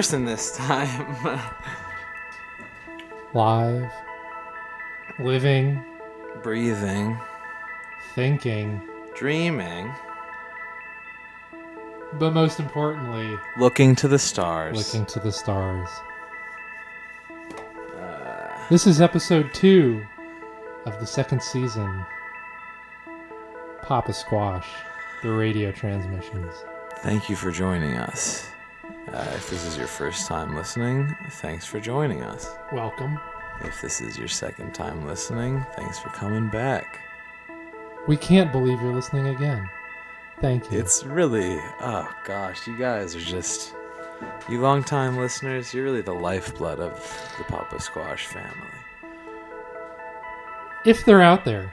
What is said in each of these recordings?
person this time. live, living, breathing, thinking, dreaming, but most importantly, looking to the stars. looking to the stars. Uh, This is episode two of the second season. Papa Squash, the radio transmissions. thank you for joining us. Uh, if this is your first time listening, thanks for joining us. Welcome. If this is your second time listening, thanks for coming back. We can't believe you're listening again. Thank you. It's really, oh gosh, you guys are just, you long-time listeners, you're really the lifeblood of the Papa Squash family. if they're out there.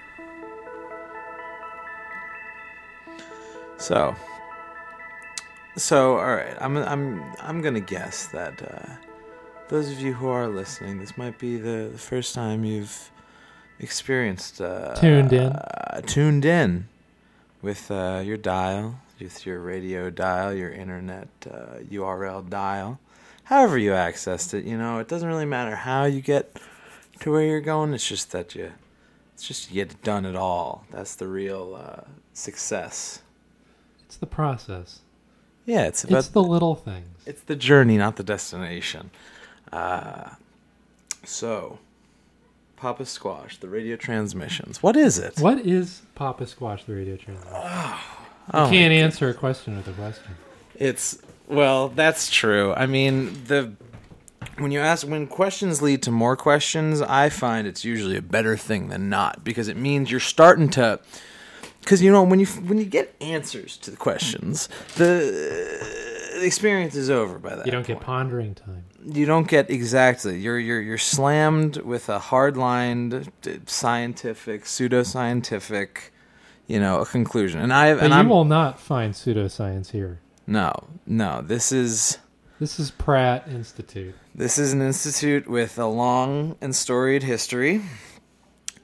So, so all right, I'm I'm I'm gonna guess that uh, those of you who are listening, this might be the, the first time you've experienced uh, Tuned in. uh, tuned in with uh, your dial, with your radio dial, your internet uh, URL dial, however you accessed it. You know, it doesn't really matter how you get to where you're going. It's just that you, it's just you get it done at all. That's the real uh, success. It's the process. Yeah, it's about It's the little things. it's the journey, not the destination. Uh, so, Papa Squash, the radio transmissions. What is it? What is Papa Squash, the radio transmission? Oh, you my can't answer a question with a question. It's well, that's true. I mean, the when you ask when questions lead to more questions, I find it's usually a better thing than not because it means you're starting to because you know when you when you get answers to the questions, the, the experience is over by that. You don't get pondering time. you don't get exactly. You're you're you're slammed with a hard-lined, scientific, pseudoscientific, you know, a conclusion. And I and you I'm will not find pseudoscience here. no no. This is This is Pratt Institute. this is an institute with a long and storied history,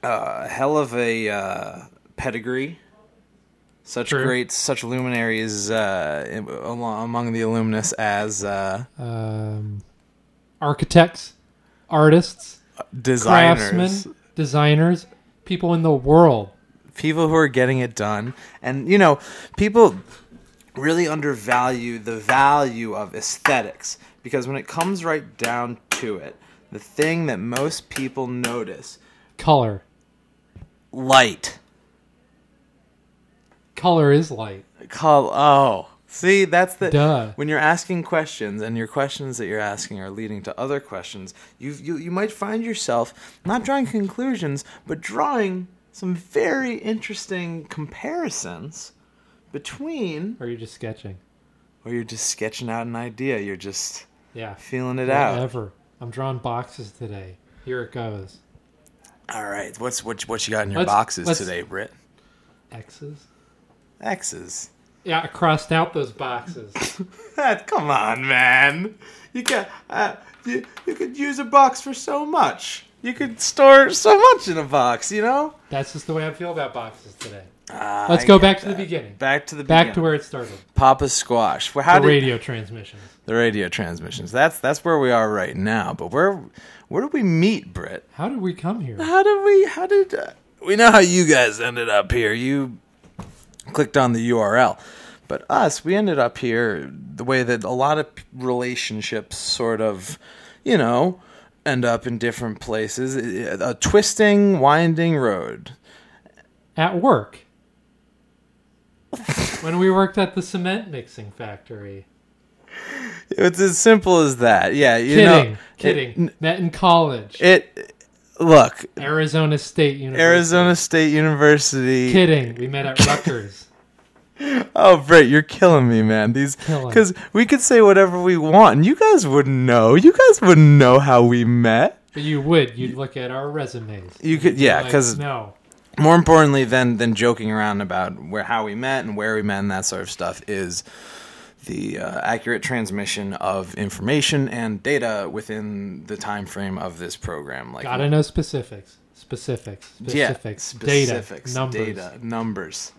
uh, hell of a uh, pedigree. Such True. great, such luminaries uh, among the alumnus as uh, Um, architects, artists, designers. craftsmen, designers, people in the world. people who are getting it done and you know people really undervalue the value of aesthetics because when it comes right down to it the thing that most people notice Color. light Color is light. call oh see that's the Duh. when you're asking questions and your questions that you're asking are leading to other questions you you you might find yourself not drawing conclusions but drawing some very interesting comparisons between Or are you just sketching? or you're just sketching out an idea. You're just Yeah. feeling it out. Whatever. I'm drawing boxes today. Here it goes. All right, what's what what you got in your Let's- boxes let's- today, Britt? X's. X's. Yeah, I crossed out those boxes. Ah, Come on, man. You can uh, you you could use a box for so much. You could store so much in a box, you know. That's just the way I feel about boxes today. Ah, Let's I go back to the beginning. Back to the Back to where it started. Papa Squash. Well, how the did radio transmissions. the radio transmissions? That's that's where we are right now. But where where did we meet, Britt? How did we come here? How did we? How did uh, we know how you guys ended up here? You clicked on the URL, but us, we ended up here the way that a lot of relationships sort of, you know, end up in different places. A twisting, winding road. At work. when we worked at the cement mixing factory. It's as simple as that. Yeah, you kidding. know, kidding. Met in college. It, it look, Arizona State University. Arizona State University. Kidding. We met at Rutgers. Oh, Britt, you're killing me, man. These because we could say whatever we want, and you guys wouldn't know. You guys wouldn't know how we met. But you would. You'd look at our resumes. You could, yeah, Like, because no. more importantly than than joking around about where how we met and where we met and that sort of stuff is the uh, accurate transmission of information and data within the time frame of this program. Like Gotta know specifics. Specifics. yeah, Specifics. specifics, data. Numbers. data, numbers,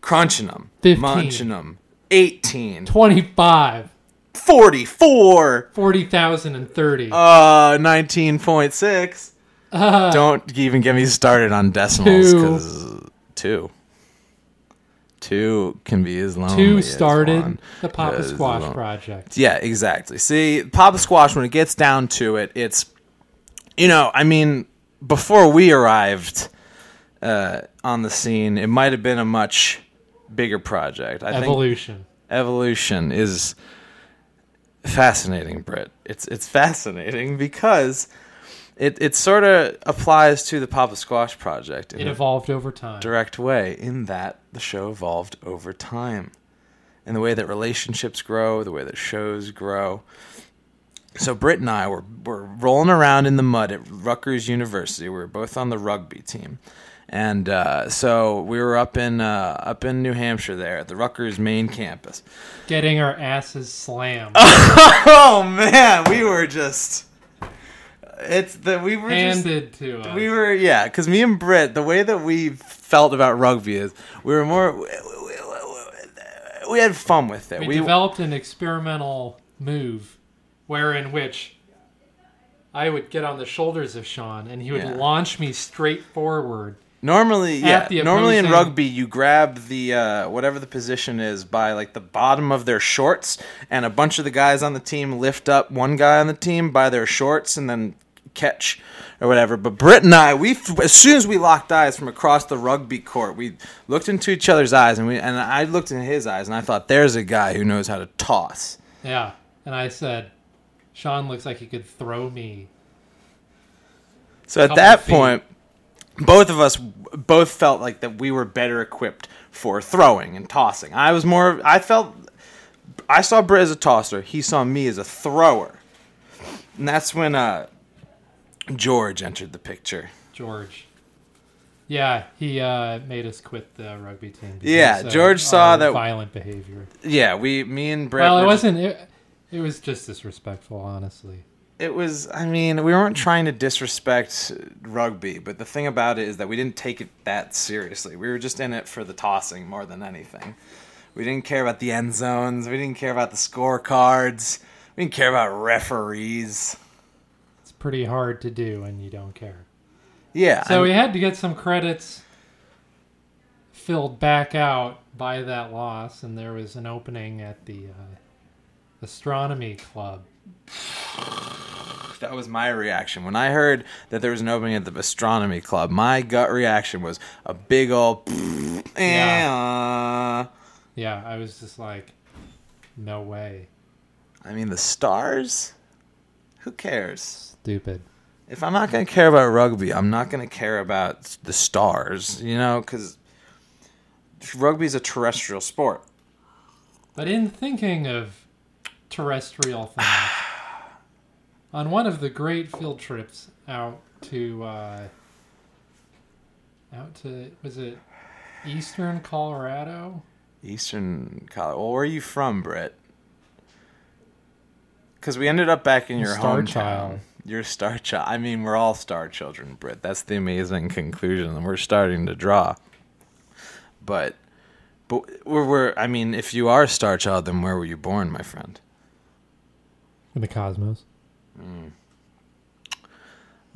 crunching them, 15. munching them. 18, 25. 44. Forty thousand and thirty. Uh, 19.6. Uh, Don't even get me started on decimals Two. because two. Two can be as lonely two started the Papa As Squash long- project. Yeah, exactly. See, Papa Squash, when it gets down to it, it's, you know, I mean, before we arrived uh, on the scene, it might have been a much bigger project. I think Evolution. evolution is fascinating, Britt. It's it's fascinating because it it sort of applies to the Papa Squash project in It a evolved over time. direct way. In that the show evolved over time, and the way that relationships grow, the way that shows grow. So Britt and I were were rolling around in the mud at Rutgers University. We were both on the rugby team. And uh, so we were up in uh, up in New Hampshire there at the Rutgers main campus, Getting our asses slammed. Oh man, we were just. It's the we were handed to us. just we were yeah, because me and Britt, the way that we felt about rugby is we were more we, we, we- had fun with it. we, We, developed an experimental move wherein which I would get on the shoulders of Sean and he would Yeah. launch me straight forward. normally yeah, normally in rugby you grab the uh, whatever the position is by like the bottom of their shorts, and a bunch of the guys on the team lift up one guy on the team by their shorts and then catch or whatever. But Britt and I, we as soon as we locked eyes from across the rugby court, we looked into each other's eyes, and we and I looked in his eyes, and I thought, "There's a guy who knows how to toss." Yeah. And I said, Sean looks like he could throw me. So at that point, both of us both felt like that we were better equipped for throwing and tossing. I was more. I felt. I saw Britt as a tosser. He saw me as a thrower, and that's when uh, George entered the picture. George. Yeah, he uh, made us quit the rugby team. Yeah, George saw that- violent behavior. Yeah, we, me and Brett. well, it wasn't. It, it was just disrespectful, honestly. It was. I mean, we weren't trying to disrespect rugby, but the thing about it is that we didn't take it that seriously. We were just in it for the tossing more than anything. We didn't care about the end zones. We didn't care about the scorecards. We didn't care about referees. Pretty hard to do and you don't care. Yeah. So I- we had to get some credits filled back out by that loss, and there was an opening at the uh, astronomy club. that was my reaction when I heard that there was an opening at the astronomy club. My gut reaction was a big old. Yeah. "Eh, Yeah, I was just like, no way, I mean, the stars. Who cares? Stupid. if I'm not going to care about rugby, I'm not going to care about the stars, you know, because rugby's a terrestrial sport. But in thinking of terrestrial things, on one of the great field trips out to uh, out to was it eastern Colorado? Eastern Colorado. Well, where are you from, Britt? Because we ended up back in your star hometown. child. You're a star child. I mean, we're all star children, Britt. That's the amazing conclusion that we're starting to draw. But, but we're, we're. I mean, if you are a star child, then where were you born, my friend? In the cosmos.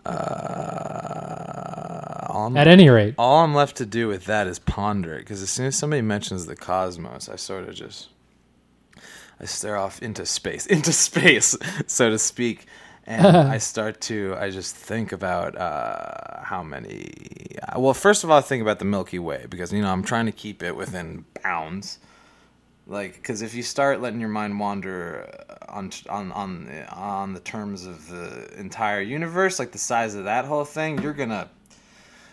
Uh, all At any rate, All I'm left to do with that is ponder it, because as soon as somebody mentions the cosmos, I sort of just I stare off into space, into space, so to speak, and I start to I just think about uh, how many. Well, first of all, I think about the Milky Way because you know I'm trying to keep it within bounds. Like, because if you start letting your mind wander uh, on on on on the terms of the entire universe, like the size of that whole thing, you're gonna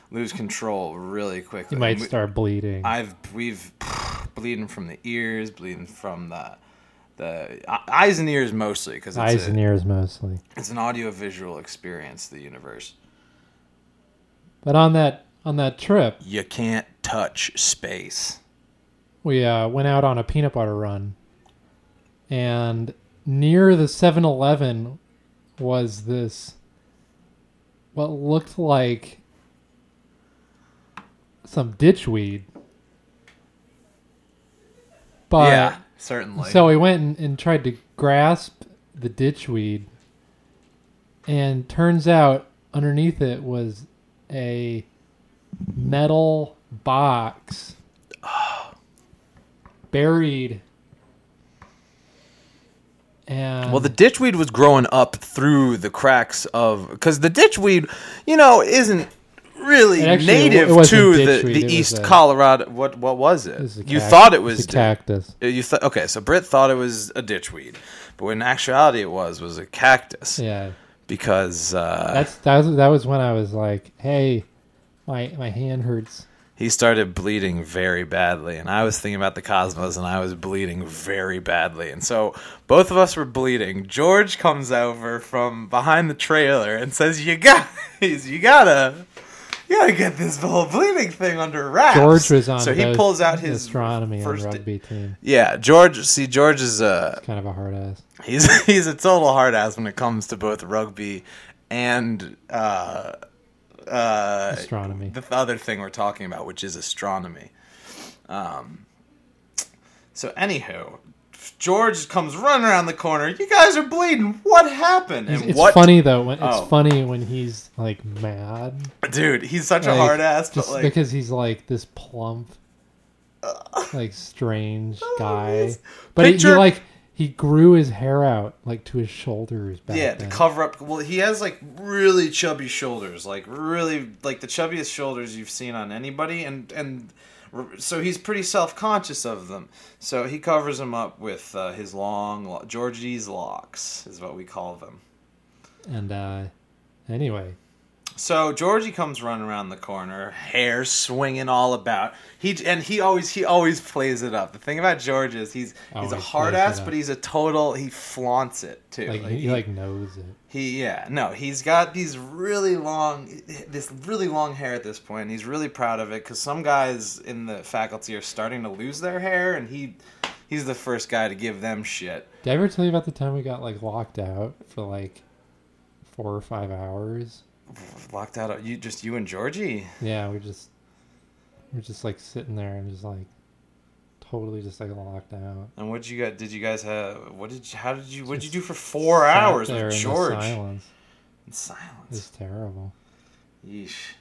lose control really quickly. you might We- start bleeding. I've we've bleeding from the ears, bleeding from the the uh, eyes and ears mostly because it's, Eyes a- and ears mostly. it's an audio visual experience. The universe. But on that on that trip, You can't touch space. we uh, went out on a peanut butter run, and near the 7-Eleven was this what looked like some ditchweed. But Yeah. Certainly. So he went and, and tried to grasp the ditchweed, and turns out underneath it was a metal box buried. And Well, the ditchweed was growing up through the cracks of because the ditchweed, you know, isn't really actually- native to the, the East a- Colorado. What what was it? it was a you cac- thought it was a cactus. you thought okay, so Britt thought it was a ditchweed, but in actuality it was was a cactus Yeah, because uh, that's that was that was when I was like, "Hey, my my hand hurts." he started bleeding very badly and i was thinking about the cosmos and i was bleeding very badly and so both of us were bleeding george comes over from behind the trailer and says you guys you gotta you gotta get this whole bleeding thing under wraps George was on so he pulls out his astronomy first and rugby team. yeah george see george is uh Kind of a hard ass. he's he's a total hard ass when it comes to both rugby and uh uh Astronomy. the other thing we're talking about, which is astronomy. Um, so, anywho, George comes running around the corner. You guys are bleeding. What happened? It's, And it's what, funny though. When, it's Oh. funny when he's like mad, dude? He's such a hard ass, but just like, because he's like this plump, like strange oh, guy. yes. But he, he like he grew his hair out like to his shoulders back yeah, to then. cover up. Well, he has like really chubby shoulders, like really like the chubbiest shoulders you've seen on anybody, and and so he's pretty self conscious of them. So he covers them up with uh, his long lo- Georgie's locks, is what we call them. and uh, anyway, So Georgie comes running around the corner, hair swinging all about. He and he always he always plays it up. The thing about George is he's he's a hard ass, but he's a total. He flaunts it too. like, Like, he, like knows it. He yeah no he's got these really long this really long hair at this point. And he's really proud of it because some guys in the faculty are starting to lose their hair, and he he's the first guy to give them shit. Did I ever tell you about the time we got like locked out for like four or five hours? Locked out. You just you and Georgie. Yeah, we just we're just like sitting there and just like totally just like locked out. And what you got? Did you guys have? What did you? How did you? What did you do for four hours with in George? silence. In silence. It's terrible. Yeesh.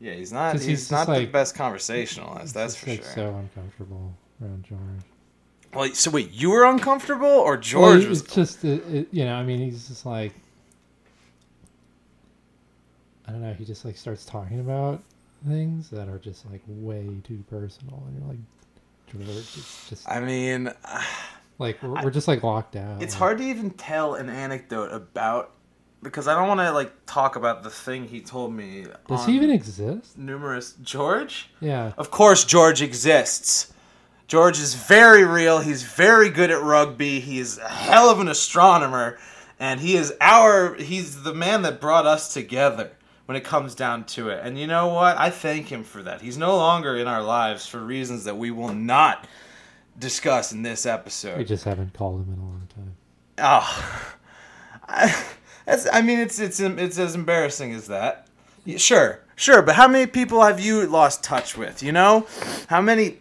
Yeah, he's not. He's, he's not the best conversationalist. That's for like sure. so uncomfortable around George. Well, so wait, you were uncomfortable, or Well, George it- was? Just it, it, you know. I mean, he's just like I don't know. He just like starts talking about things that are just like way too personal, and you're like, just I mean, like we're, we're just like locked down. it's like- hard to even tell an anecdote about because I don't want to like talk about the thing he told me. Does he even exist? numerous George? Yeah. Of course, George exists. George is very real. He's very good at rugby. He is a hell of an astronomer, and he is our. He's the man that brought us together when it comes down to it. And you know what? I thank him for that. He's no longer in our lives for reasons that we will not discuss in this episode. We just haven't called him in a long time. Oh, I. I mean, it's it's it's as embarrassing as that. Sure, sure, but how many people have you lost touch with? You know, how many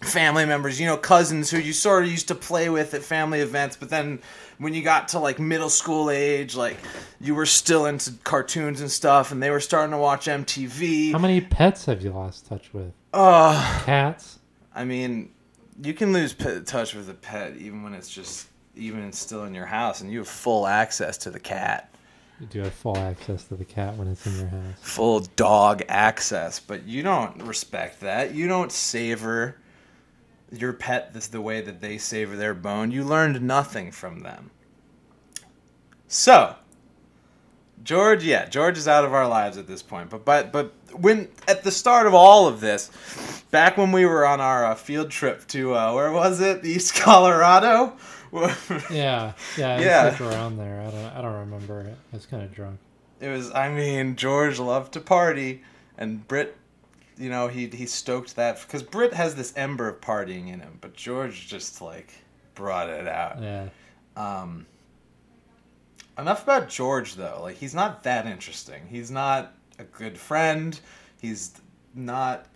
family members, you know, cousins who you sort of used to play with at family events, but then when you got to like middle school age, like you were still into cartoons and stuff, and they were starting to watch MTV. How many pets have you lost touch with? Uh, Cats? I mean, you can lose touch with a pet even when it's just even it's still in your house, and you have full access to the cat. You do have full access to the cat when it's in your house. full dog access, but you don't respect that. You don't savor your pet this the way that they savor their bone. You learned nothing from them. So, George, yeah, George is out of our lives at this point. But but but when at the start of all of this, back when we were on our uh, field trip to uh, where was it? East Colorado. Yeah, yeah, Yeah. around there. I don't, I don't remember. I was kind of drunk. It was. I mean, George loved to party, and Britt, you know, he he stoked that because Britt has this ember of partying in him, but George just like brought it out. Yeah, Um, enough about George though. Like he's not that interesting. He's not a good friend. He's not.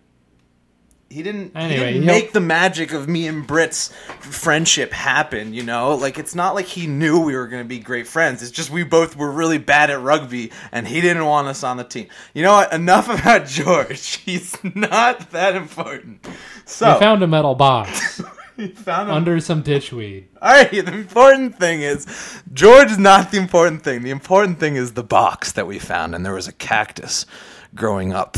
He didn't, he didn't make the magic of me and Britt's friendship happen, you know? Like, it's not like he knew we were going to be great friends. It's just we both were really bad at rugby, and he didn't want us on the team. You know what? Enough about George. He's not that important. So, We found a metal box we found him. under some ditchweed. All right, the important thing is George is not the important thing. The important thing is the box that we found, and there was a cactus growing up,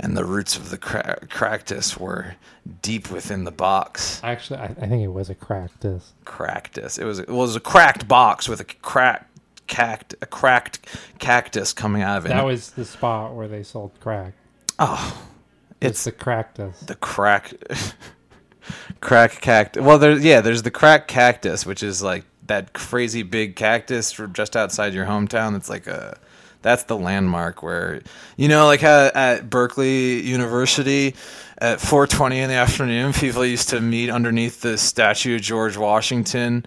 and the roots of the cra- cactus were deep within the box. Actually, I, I think it was a cactus. Cactus. It was it was a cracked box with a cracked cact a cracked cactus coming out of it. That was the spot where they sold crack. oh, It's it's the cactus. the crack crack cactus. Well, there's yeah, there's the crack cactus, which is like that crazy big cactus from just outside your hometown. That's like a that's the landmark where you know, like how at Berkeley University at 4:20 in the afternoon, people used to meet underneath the statue of George Washington.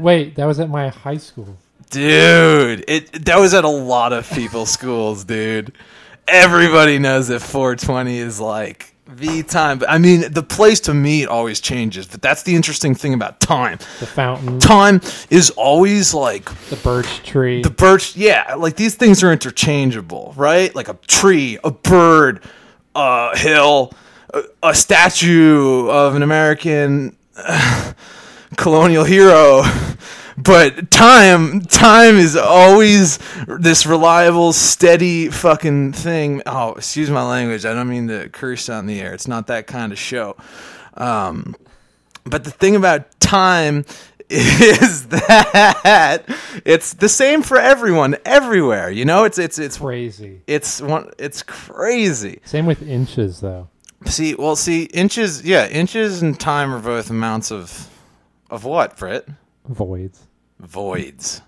Wait, that was at my high school. Dude, it that was at a lot of people's schools, dude. Everybody knows that 420 is like the time. But I mean, the place to meet always changes, but that's the interesting thing about time. The fountain, Time is always like the birch tree. the birch. Yeah, like these things are interchangeable, right? Like a tree, a bird, a hill, a, a statue of an American uh, colonial hero. But time, time is always this reliable, steady fucking thing. Oh, excuse my language. I don't mean to curse on the air. It's not that kind of show. Um, but the thing about time is that it's the same for everyone, everywhere. You know, it's it's it's crazy. it's one. It's crazy. Same with inches, though. See, well, see, inches. Yeah, inches and time are both amounts of of what, Britt? Voids. Voids.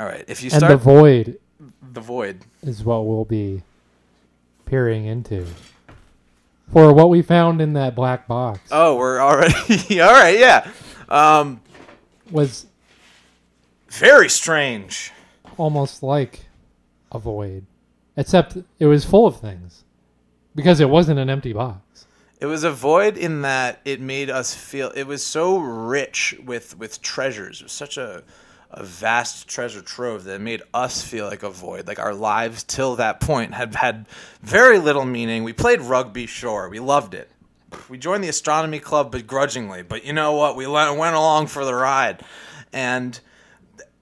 All right, if you And the void the void. is what we'll be peering into. For what we found in that black box Oh, we're already all right. Yeah, um, was very strange. almost like a void, except it was full of things because it wasn't an empty box. It was a void in that it made us feel it was so rich with with treasures. It was such a a vast treasure trove that made us feel like a void. Like our lives till that point had had very little meaning. We played rugby, sure, we loved it. We joined the astronomy club begrudgingly, but you know what? We went along for the ride, and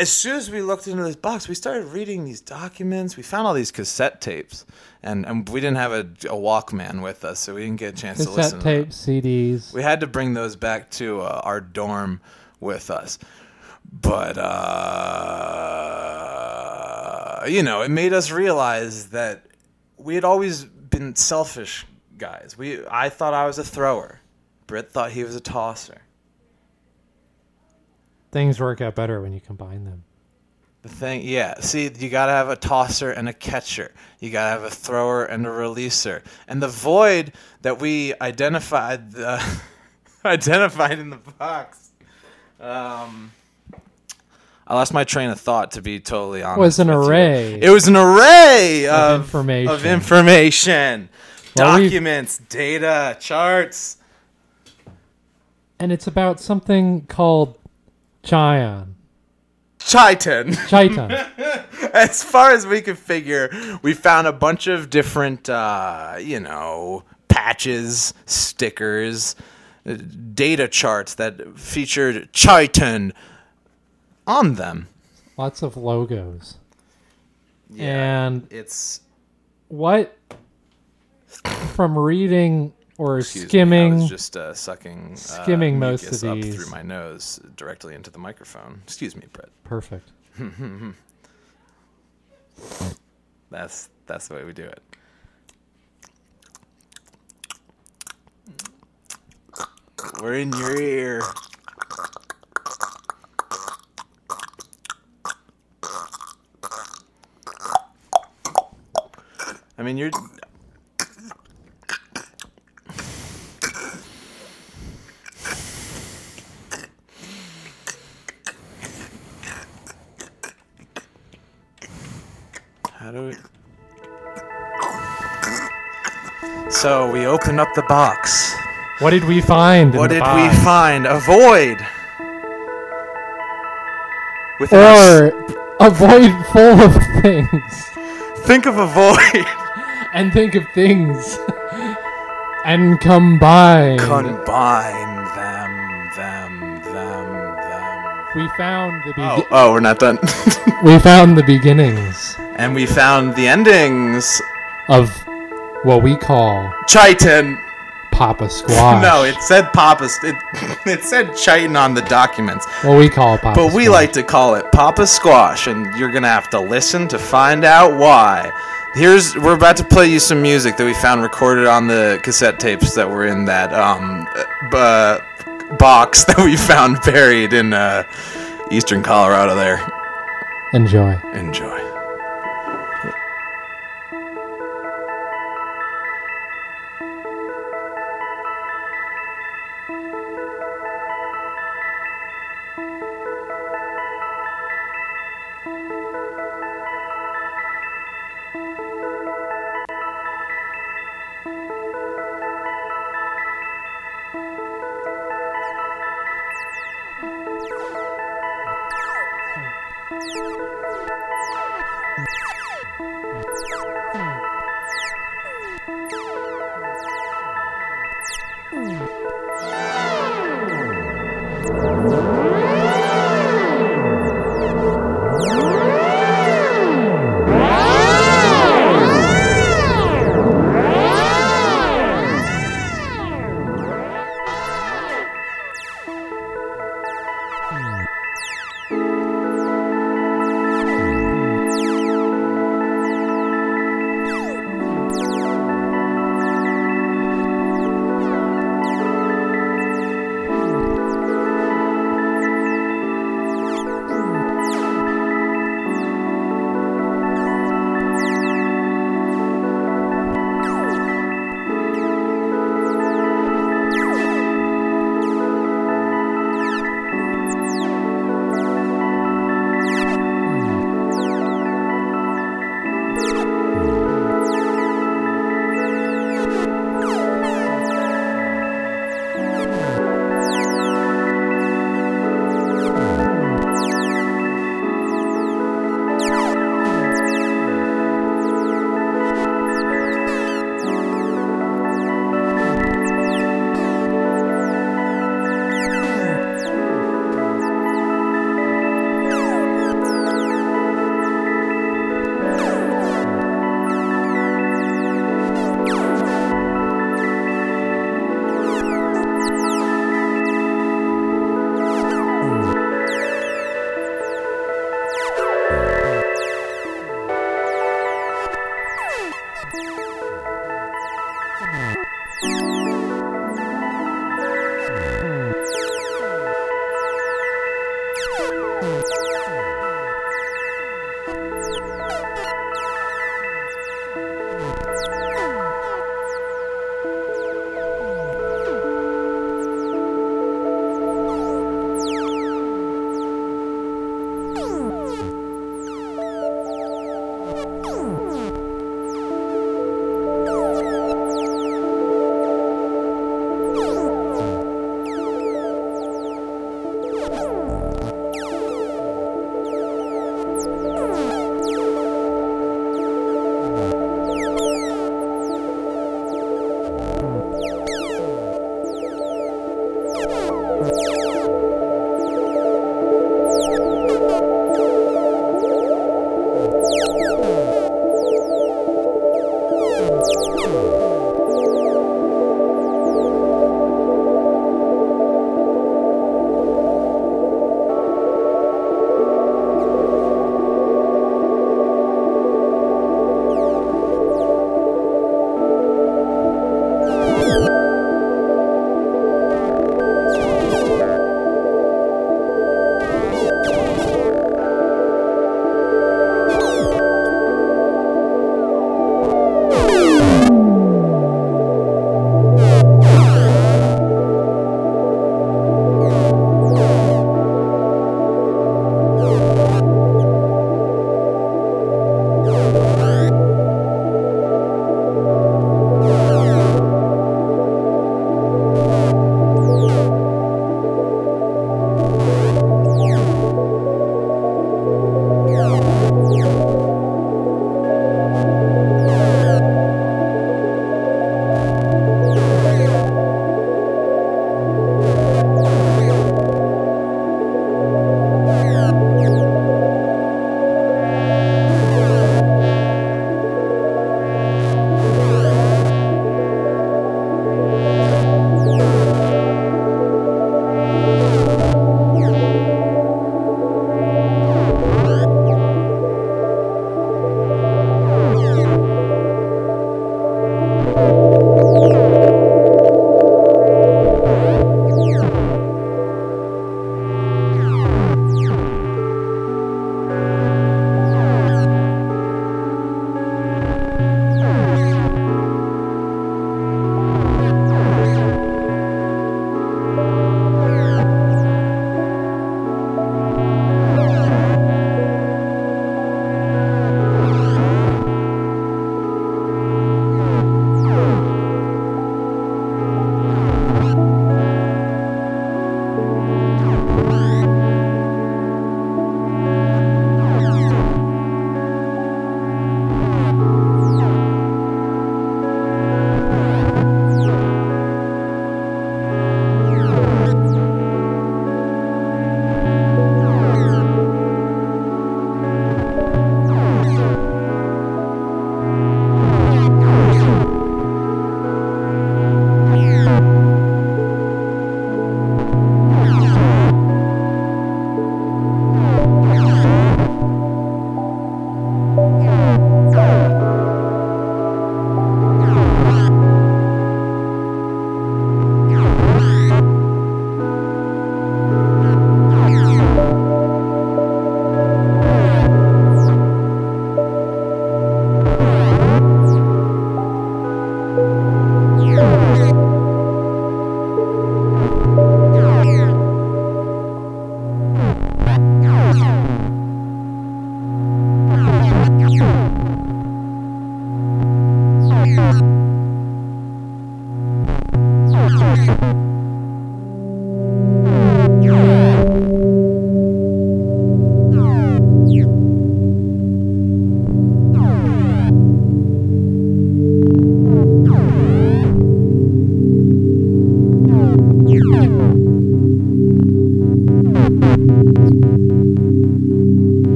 as soon as we looked into this box, we started reading these documents. We found all these cassette tapes, and, and we didn't have a, a Walkman with us, so we didn't get a chance to listen. Cassette to them. tapes, CDs. We had to bring those back to uh, our dorm with us. But, uh, you know, it made us realize that we had always been selfish guys. We, I thought I was a thrower. Britt thought he was a tosser. Things work out better when you combine them. The thing, yeah. See, you gotta have a tosser and a catcher. You gotta have a thrower and a releaser. And the void that we identified, uh, identified in the box. Um, I lost my train of thought. To be totally honest, Was an with you. array It was an array of of, information. of information, Well, documents, data, charts. and it's about something called Chion. Chiton. Chiton. as far as we could figure, we found a bunch of different, uh, you know, patches, stickers, uh, data charts that featured Chiton on them. Lots of logos. Yeah, And it's what from reading or excuse me, I skimming was just uh, sucking, uh, skimming most of up these. through my nose directly into the microphone. Excuse me, Brett. perfect. That's that's the way we do it. We're in your ear. I mean, you're. So we open up the box. What did we find? in What did box? we find? A void. Or a void full of things. Think of a void. and think of things and combine. Combine them, them, them, them. we found the be- Oh, oh, we're not done. we found the beginnings and we found the endings. of what we call Chitin. Papa Squash. No, it said Papa. It, it said Chitin on the documents, what we call Papa. but we Squash. like to call it Papa Squash, and you're gonna have to listen to find out why. Here's we're about to play you some music that we found recorded on the cassette tapes that were in that um uh, box that we found buried in uh, eastern Colorado. There, enjoy. enjoy.